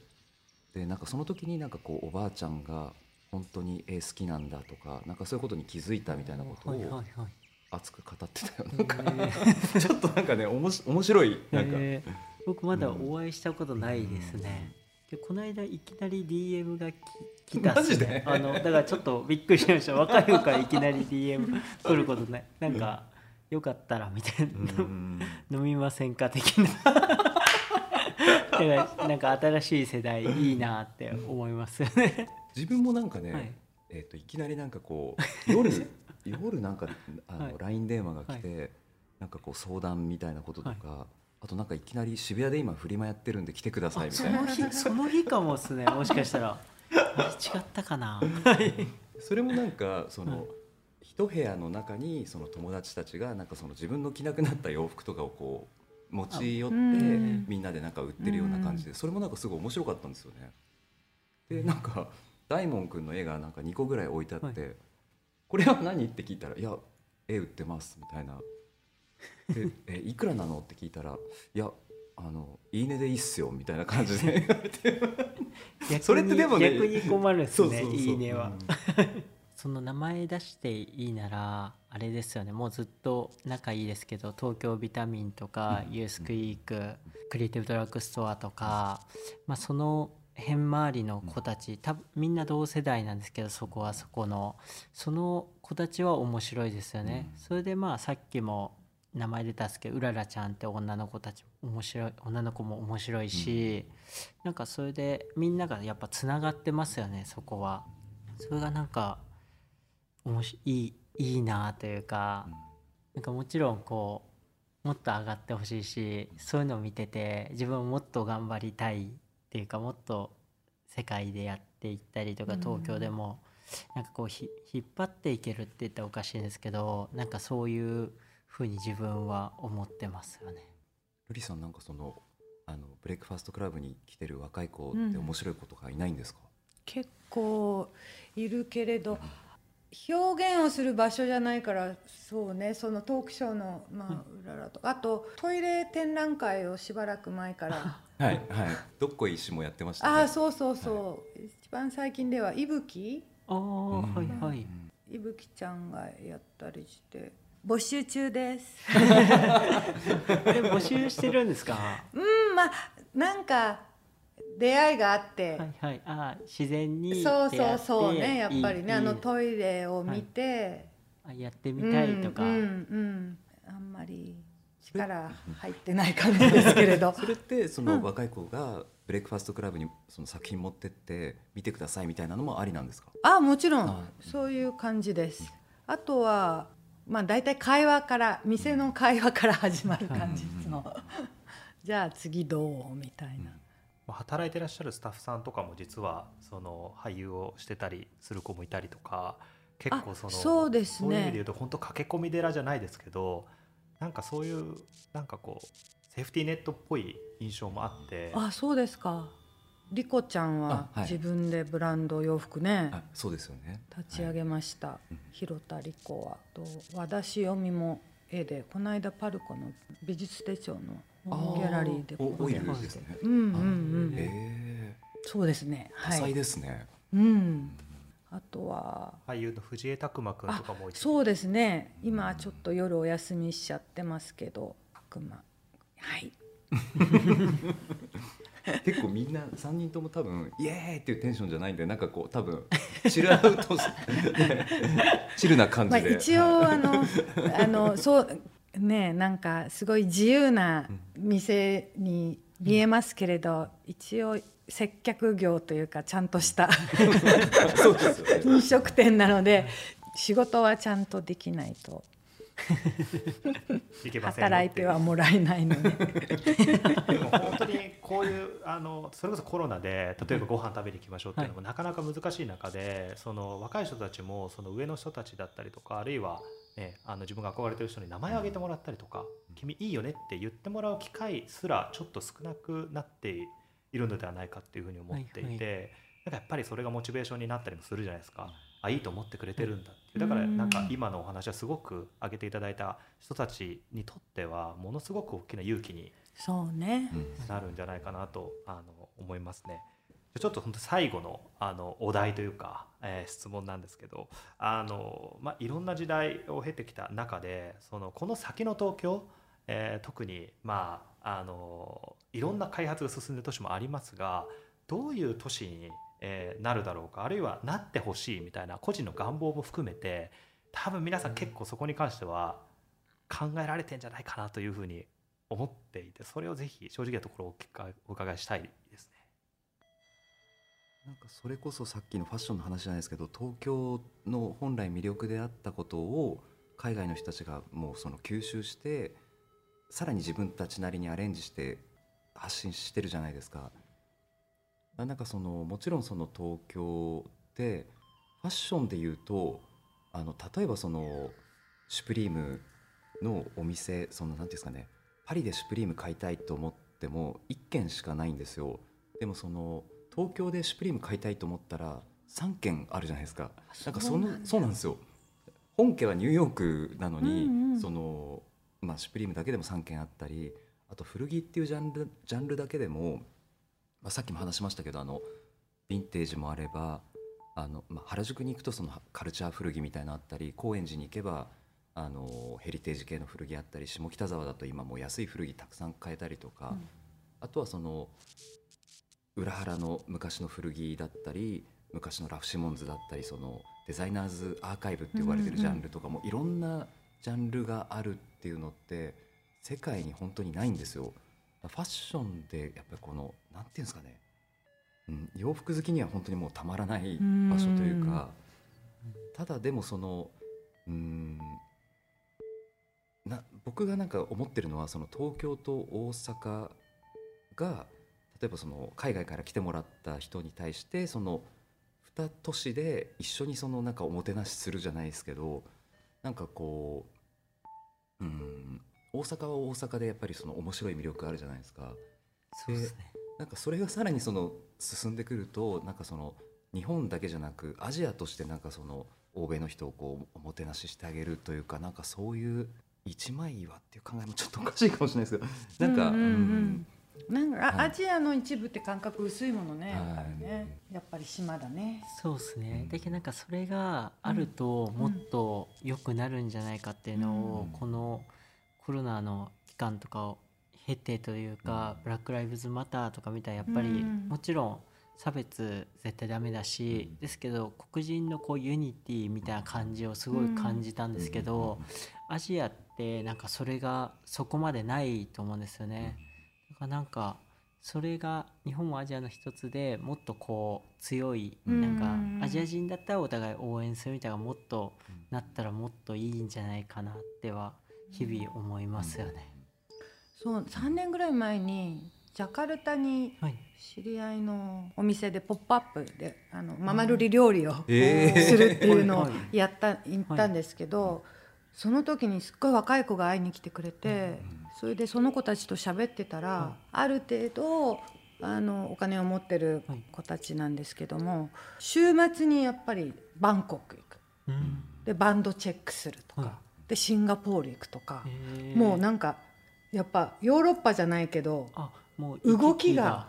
でなんかその時になんかこうおばあちゃんが本当に絵好きなんだとかなんかそういうことに気づいたみたいなことをはい熱く語ってたよ。なんか ちょっとなんかねおもし面白い。なんか、へー。僕まだお会いしたことないですね、でこの間いきなり DM がき来たっすマジで？ねあのだからちょっとびっくりしました。若い子からいきなり DM 来ることない。なんかよかったらみたいな、うん。飲みませんか的な なんか新しい世代いいなって思いますよね。自分もなんかね、はい。えー、といきなりなんかこう夜夜なんかあの、はい。LINE 電話が来て、なんかこう相談みたいなこととか、あとなんかいきなり渋谷で今フリマやってるんで来てくださいみそたいな。の日 その日かもっすねもしかしたら。違ったかな。それもなんかその、はい。一部屋の中にその友達たちがなんかその自分の着なくなった洋服とかをこう持ち寄ってうんみんなでなんか売ってるような感じでそれもなんかすごい面白かったんですよね。でなんか大門くんの絵がなんか2個ぐらい置いてあって「これは何?」って聞いたら「いや絵売ってます」みたいな。で「えいくらなの?」って聞いたら「いやあのいいねでいいっすよ」みたいな感じでそれってでもね逆に困るんですねいいねは、うんその名前出していいならあれですよね。もうずっと仲いいですけど東京ビタミンとか、うん。ユースクイーク、クリエイティブドラッグストアとか、まあ、その辺周りの子たち多分みんな同世代なんですけどそこはそこの。その子たちは面白いですよね、うん。それでまあさっきも名前出たんですけどうららちゃんって女の子たち面白い女の子も面白いし、なんかそれでみんながやっぱつながってますよねそこは。それがなんかおもしいいいいなというか、なんかもちろんこうもっと上がってほしいしそういうのを見てて自分ももっと頑張りたいっていうかもっと世界でやっていったりとかうん。東京でもなんかこうひ引っ張っていけるって言ったらおかしいんですけどなんかそういうふうに自分は思ってますよね。ルリさんなんかそのあのブレイクファーストクラブに来てる若い子うん。って面白い子とかいないんですか、結構いるけれど表現をする場所じゃないからそうねそのトークショーのまあうららとかあとトイレ展覧会をしばらく前から。はいはい。どっこい石もやってましたね。ああそうそうそう、一番最近ではいぶきああ、うん。はいはい。いぶきちゃんがやったりして。募集中です。で募集してるんですか？うんまあなんか出会いがあって、はいはい。ああ自然にそう出会って。そうそうねやっぱりねいいあのトイレを見て、あやってみたいとか。うんうんうん。あんまり力入ってない感じですけれど。それってその若い子がブレイクファーストクラブにその作品持ってって見てくださいみたいなのもありなんですか？あもちろあんそういう感じです。あとはまあ大体会話から店の会話から始まる感じうんの じゃあ次どう？みたいな。まあ働いてらっしゃるスタッフさんとかも実はその俳優をしてたりする子もいたりとか結構そのあそうですね。そういう意味で言うと本当駆け込み寺じゃないですけどなんかそういうなんかこうセーフティーネットっぽい印象もあって。あそうですか。リコちゃんは自分でブランド洋服ねあそうですよね。立ち上げました、うん。広田理子は。と和田しおみも絵でこの間パルコの美術手帳のギャラリーでおオイルこうですね。うんうんうん。へえそうですね。多彩はい、ですね、うん、あとは。俳優の藤江拓磨君とかもそうですね。今ちょっと夜お休みしちゃってますけど悪魔。はい。結構みんな3人とも多分イエーイっていうテンションじゃないんでなんかこう多分チルアウト チルな感じまあ、で、一応あのあのそうねなんかすごい自由な店に見えますけれど、一応接客業というかちゃんとした 飲食店なので仕事はちゃんとできないと。いけませんよって働いてはもらえないので。でも本当にこういうあのそれこそコロナで例えばご飯食べに行きましょうっていうのもなかなか難しい中でその若い人たちもその上の人たちだったりとかあるいは、ね、あの自分が憧れてる人に名前を挙げてもらったりとか「君いいよね」って言ってもらう機会すらちょっと少なくなっているのではないかっていうふうに思っていはいはてなんかやっぱりそれがモチベーションになったりもするじゃないですか。あいいと思ってくれてるんだって。いうだからなんか今のお話はすごく挙げていただいた人たちにとってはものすごく大きな勇気になるんじゃないかなとあの思いますね。ちょっと本当最後のあのお題というか、えー質問なんですけどあの、まあ、いろんな時代を経てきた中でそのこの先の東京、えー特に、まあ、あのいろんな開発が進んでる都市もありますがどういう都市に、えーなるだろうかあるいはなってほしいみたいな個人の願望も含めて多分皆さん結構そこに関しては考えられてんじゃないかなというふうに思っていてそれをぜひ正直なところをお伺いしたい。なんかそれこそさっきのファッションの話じゃないですけど東京の本来魅力であったことを海外の人たちがもうその吸収してさらに自分たちなりにアレンジして発信してるじゃないですか。あなんかそのもちろんその東京でファッションで言うとあの例えばそのシュプリームのお店そのなんていうんですかねパリでシュプリーム買いたいと思っても1軒しかないんですよ。でもその東京でシュプリーム買いたいと思ったら3軒あるじゃないですか。なんかそのそうなんですよ。本家はニューヨークなのに、うんうんそのまあシュプリームだけでも3軒あったり、あと古着っていうジャンルジャンルだけでも、まあさっきも話しましたけどあのヴィンテージもあれば、あのまあ原宿に行くとそのカルチャー古着みたいなのあったり、高円寺に行けばあのヘリテージ系の古着あったり、下北沢だと今もう安い古着たくさん買えたりとか、あとはその裏原の昔の古着だったり昔のラフシモンズだったりそのデザイナーズアーカイブって呼ばれてるジャンルとかもいろんなジャンルがあるっていうのって世界に本当にないんですよ。ファッションでやっぱりこのなんていうんですかね、うん、洋服好きには本当にもうたまらない場所というかただでもそのうんな僕がなんか思ってるのはその東京と大阪が例えばその海外から来てもらった人に対してその2都市で一緒にそのなんかおもてなしするじゃないですけどなんかこううん大阪は大阪でやっぱりその面白い魅力があるじゃないですか。そうですね。なんかそれがさらにその進んでくるとなんかその日本だけじゃなくアジアとしてなんかその欧米の人をこうおもてなししてあげるというかなんかそういう一枚岩っていう考えもちょっとおかしいかもしれないですけどなんか、うんうんうん。うんなんか、アジアの一部って感覚薄いものね、やっぱりやっぱり島だね。そうですね、うん。だけどなんかそれがあるともっと良くなるんじゃないかっていうのを、うん。このコロナの期間とかを経てというか、うん。ブラック・ライブズ・マターとか見たらやっぱり、うん。もちろん差別絶対ダメだし、うん。ですけど黒人のこうユニティみたいな感じをすごい感じたんですけど、アジアってなんかそれがそこまでないと思うんですよね。なんかそれが日本もアジアの一つでもっとこう強いうんなんかアジア人だったらお互い応援するみたいなもっとなったらもっといいんじゃないかなっては日々思いますよね。そう3年ぐらい前にジャカルタにはい、知り合いのお店で「ポップアップであのママルリ料理をえー。するっていうのをやった行ったんですけど、その時にすっごい若い子が会いに来てくれて、それでその子たちと喋ってたら、はい。ある程度あのお金を持ってる子たちなんですけども、週末にやっぱりバンコク行く。うん。でバンドチェックするとか、はい。でシンガポール行くとか、もうなんかやっぱヨーロッパじゃないけどあもう動きが。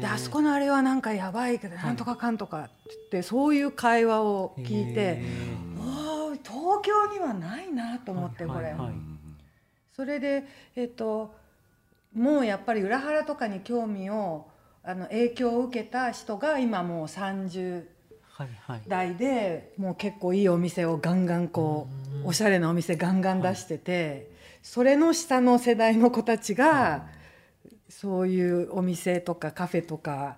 であそこのあれはなんかやばいけど、はいなんとかかんとかって言ってそういう会話を聞いて東京にはないなと思ってこれ、はいはいそれでえっともうやっぱり裏腹とかに興味をあの影響を受けた人が今もう30はいはい。代でもう結構いいお店をガンガンこうおしゃれなお店ガンガン出してて、それの下の世代の子たちが、そういうお店とかカフェとか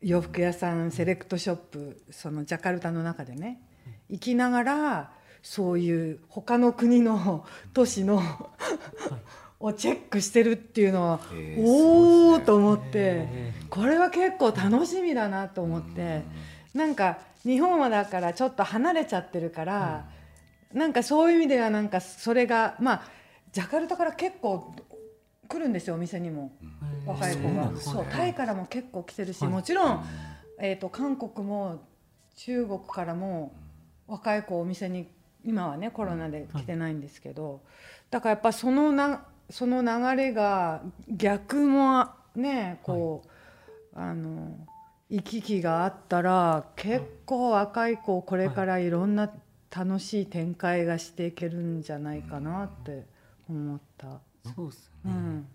洋服屋さんセレクトショップそのジャカルタの中でね行きながらそういう他の国の都市のをチェックしてるっていうのは、へーおおねと思ってへこれは結構楽しみだなと思ってなんか日本はだからちょっと離れちゃってるから、なんかそういう意味ではなんかそれがまあジャカルタから結構来るんですよお店にも。ー若い子が。そうタイからも結構来てるし、はい。もちろん、えー、と韓国も中国からも若い子お店に今はねコロナで来てないんですけど、だからやっぱそのなその流れが逆もねこう、あの行き来があったら結構若い子これからいろんな楽しい展開がしていけるんじゃないかなって思った。そうっすね、うん。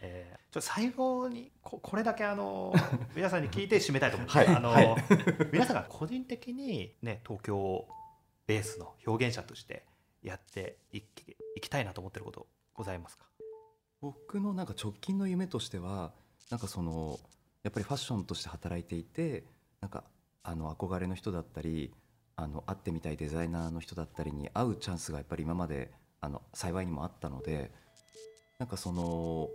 えーちょっと最後にここれだけあの 皆さんに聞いて締めたいと思います。はい。あの、はい皆さんが個人的にね東京ベースの表現者としてやっていきいきたいなと思ってることございますか？僕のなんか直近の夢としてはなんかそのやっぱりファッションとして働いていてなんかあの憧れの人だったりあの会ってみたいデザイナーの人だったりに会うチャンスがやっぱり今まであの幸いにもあったのでなんかその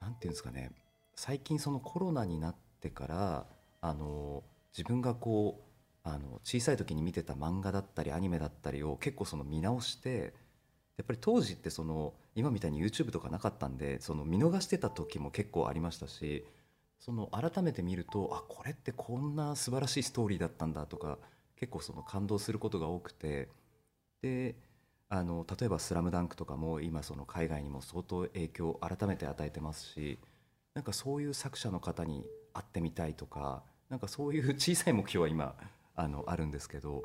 なんていうんですかね最近そのコロナになってからあの自分がこうあの小さい時に見てた漫画だったりアニメだったりを結構その見直してやっぱり当時ってその今みたいに YouTube とかなかったんでその見逃してた時も結構ありましたしその改めて見るとあこれってこんな素晴らしいストーリーだったんだとか結構その感動することが多くてであの例えば「スラムダンクとかも今その海外にも相当影響を改めて与えてますしなんかそういう作者の方に会ってみたいとかなんかそういう小さい目標は今あのあるんですけど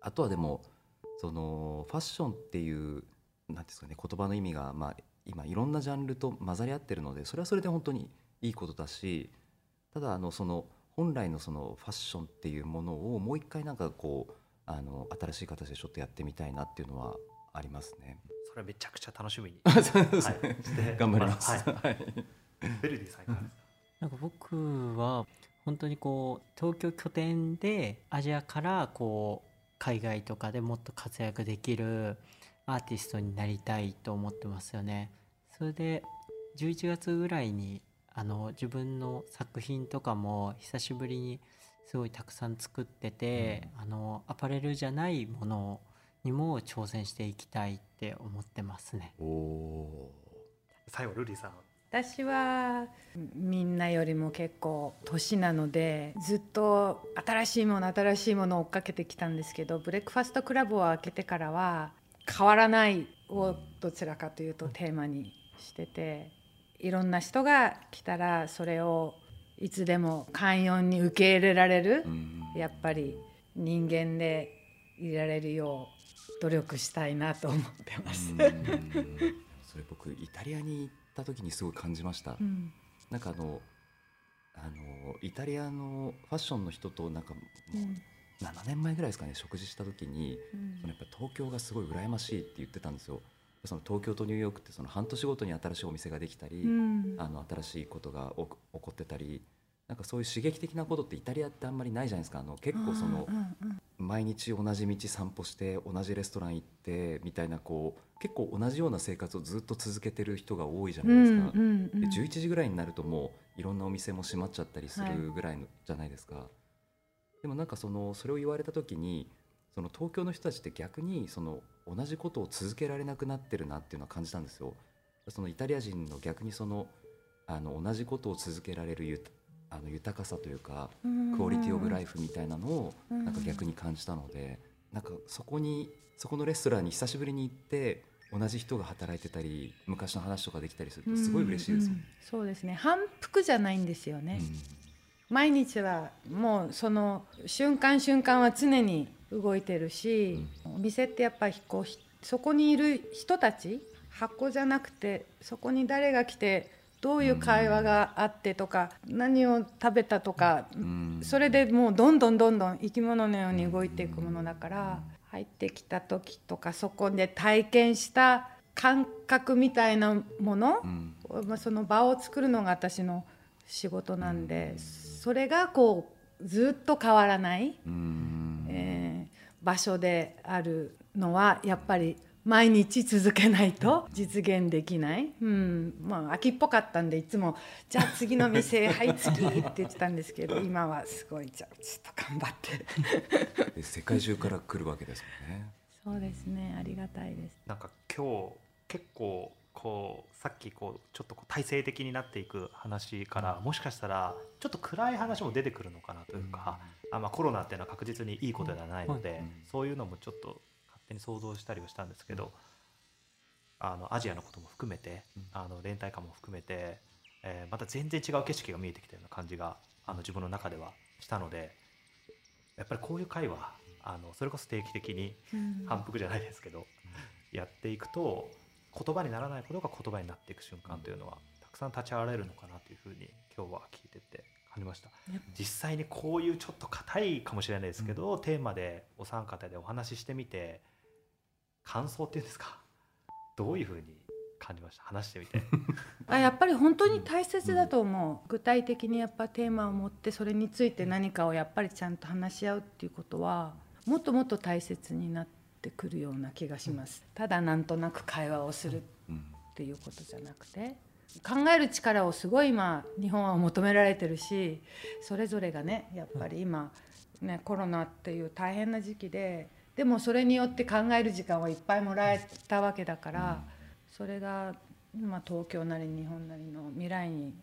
あとはでもそのファッションっていうなんですかね言葉の意味が、まあ、今いろんなジャンルと混ざり合ってるのでそれはそれで本当にいいことだしただあのその本来のそのファッションっていうものをもう一回なんかこうあの新しい形でちょっとやってみたいなっていうのはありますね。それはめちゃくちゃ楽しみに。はいして頑張ります。はいはいベルディさんいかがですか？なんか僕は本当にこう東京拠点でアジアからこう海外とかでもっと活躍できるアーティストになりたいと思ってますよね。それで11月ぐらいにあの自分の作品とかも久しぶりにすごいたくさん作ってて、あのアパレルじゃないものにも挑戦していきたいって思ってますね。最後ルリーさん。私はみんなよりも結構年なのでずっと新しいもの新しいものを追っかけてきたんですけどブレックファストクラブを開けてからは変わらないをどちらかというとテーマにしてていろんな人が来たらそれをいつでも寛容に受け入れられるやっぱり人間でいられるよう努力したいなと思ってます。うんそれ僕イタリアに行った時にすごい感じました。うん。なんかあのあのイタリアのファッションの人となんかもううん。7年前ぐらいですかね食事した時にうん。そのやっぱり東京がすごい羨ましいって言ってたんですよ。その東京とニューヨークってその半年ごとに新しいお店ができたり、うん。あの新しいことが起こってたりなんかそういう刺激的なことってイタリアってあんまりないじゃないですか。あの結構その毎日同じ道散歩して同じレストラン行ってみたいなこう結構同じような生活をずっと続けてる人が多いじゃないですか。うんうんうんで11時ぐらいになるともういろんなお店も閉まっちゃったりするぐらいの、じゃないですか。でもなんかそのそれを言われた時にその東京の人たちって逆にその同じことを続けられなくなってるなっていうのは感じたんですよ。そのイタリア人の逆にそのあの同じことを続けられるゆあの豊かさというかクオリティオブライフみたいなのをうんなんか逆に感じたのでなんかそこにそこのレストランに久しぶりに行って同じ人が働いてたり昔の話とかできたりするとすごい嬉しいですよね。うんうんそうですね。反復じゃないんですよね、毎日はもうその瞬間瞬間は常に動いてるし、お店ってやっぱりこうひそこにいる人たち箱じゃなくてそこに誰が来てどういう会話があってとか、何を食べたとか、うん。それでもうどんどんどんどん生き物のように動いていくものだから入ってきた時とかそこで体験した感覚みたいなもの、うん。まあ、その場を作るのが私の仕事なんでそれがこうずっと変わらない、うん。えー場所であるのはやっぱり毎日続けないと実現できない、うん、まあ秋っぽかったんでいつも「じゃあ次の店はい次」って言ってたんですけど 今はすごいじゃあちょっと頑張って。で世界中から来るわけですもんね。そうですね。ありがたいです。なんか今日結構こうさっきこうちょっとこう体制的になっていく話からもしかしたらちょっと暗い話も出てくるのかなというか、あまあ、コロナっていうのは確実にいいことではないので、うん。そういうのもちょっと勝手に想像したりはしたんですけど、あのアジアのことも含めて、うん。あの連帯感も含めて、えーまた全然違う景色が見えてきたような感じがあの自分の中ではしたのでやっぱりこういう会はあのそれこそ定期的に反復じゃないですけど、やっていくと言葉にならないことが言葉になっていく瞬間というのはたくさん立ち現れるのかなというふうに今日は聞いてて感じました。ね実際にこういうちょっと硬いかもしれないですけど、テーマでお三方でお話ししてみて感想っていうんですか？どういうふうに感じました？話してみて。あやっぱり本当に大切だと思う、具体的にやっぱテーマを持ってそれについて何かをやっぱりちゃんと話し合うっていうことはもっともっと大切になってくるような気がします、ただなんとなく会話をするうんっていうことじゃなくて考える力をすごい今日本は求められてるしそれぞれがねやっぱり今、ね、コロナっていう大変な時期ででもそれによって考える時間をいっぱいもらえたわけだから、それが、まあ、東京なり日本なりの未来に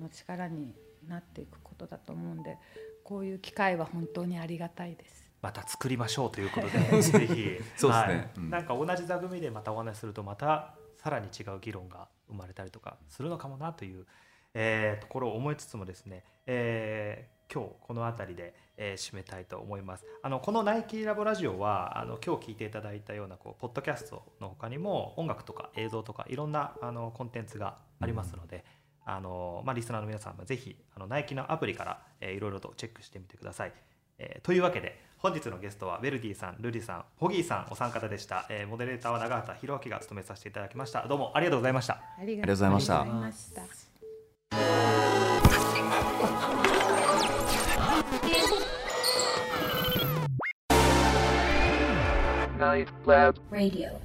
の力になっていくことだと思うんでこういう機会は本当にありがたいです。また作りましょうということで ぜひ。そうですね。はい。うん。なんか同じ座組でまたお話しするとまたさらに違う議論が生まれたりとかするのかもなという、えーところを思いつつもですね、えー今日この辺りで、えー締めたいと思います。あのこのナイキラボラジオはあの今日聞いていただいたようなこうポッドキャストの他にも音楽とか映像とかいろんなあのコンテンツがありますので、あのまあ、リスナーの皆さんもぜひあのナイキのアプリから、えーいろいろとチェックしてみてください。えーというわけで本日のゲストはベルディさん、ルリさん、ホギーさんお三方でした、えーモデレーターは長畑弘明が務めさせていただきました。どうもありがとうございました。ありがとうございました Midnight Lab Radio.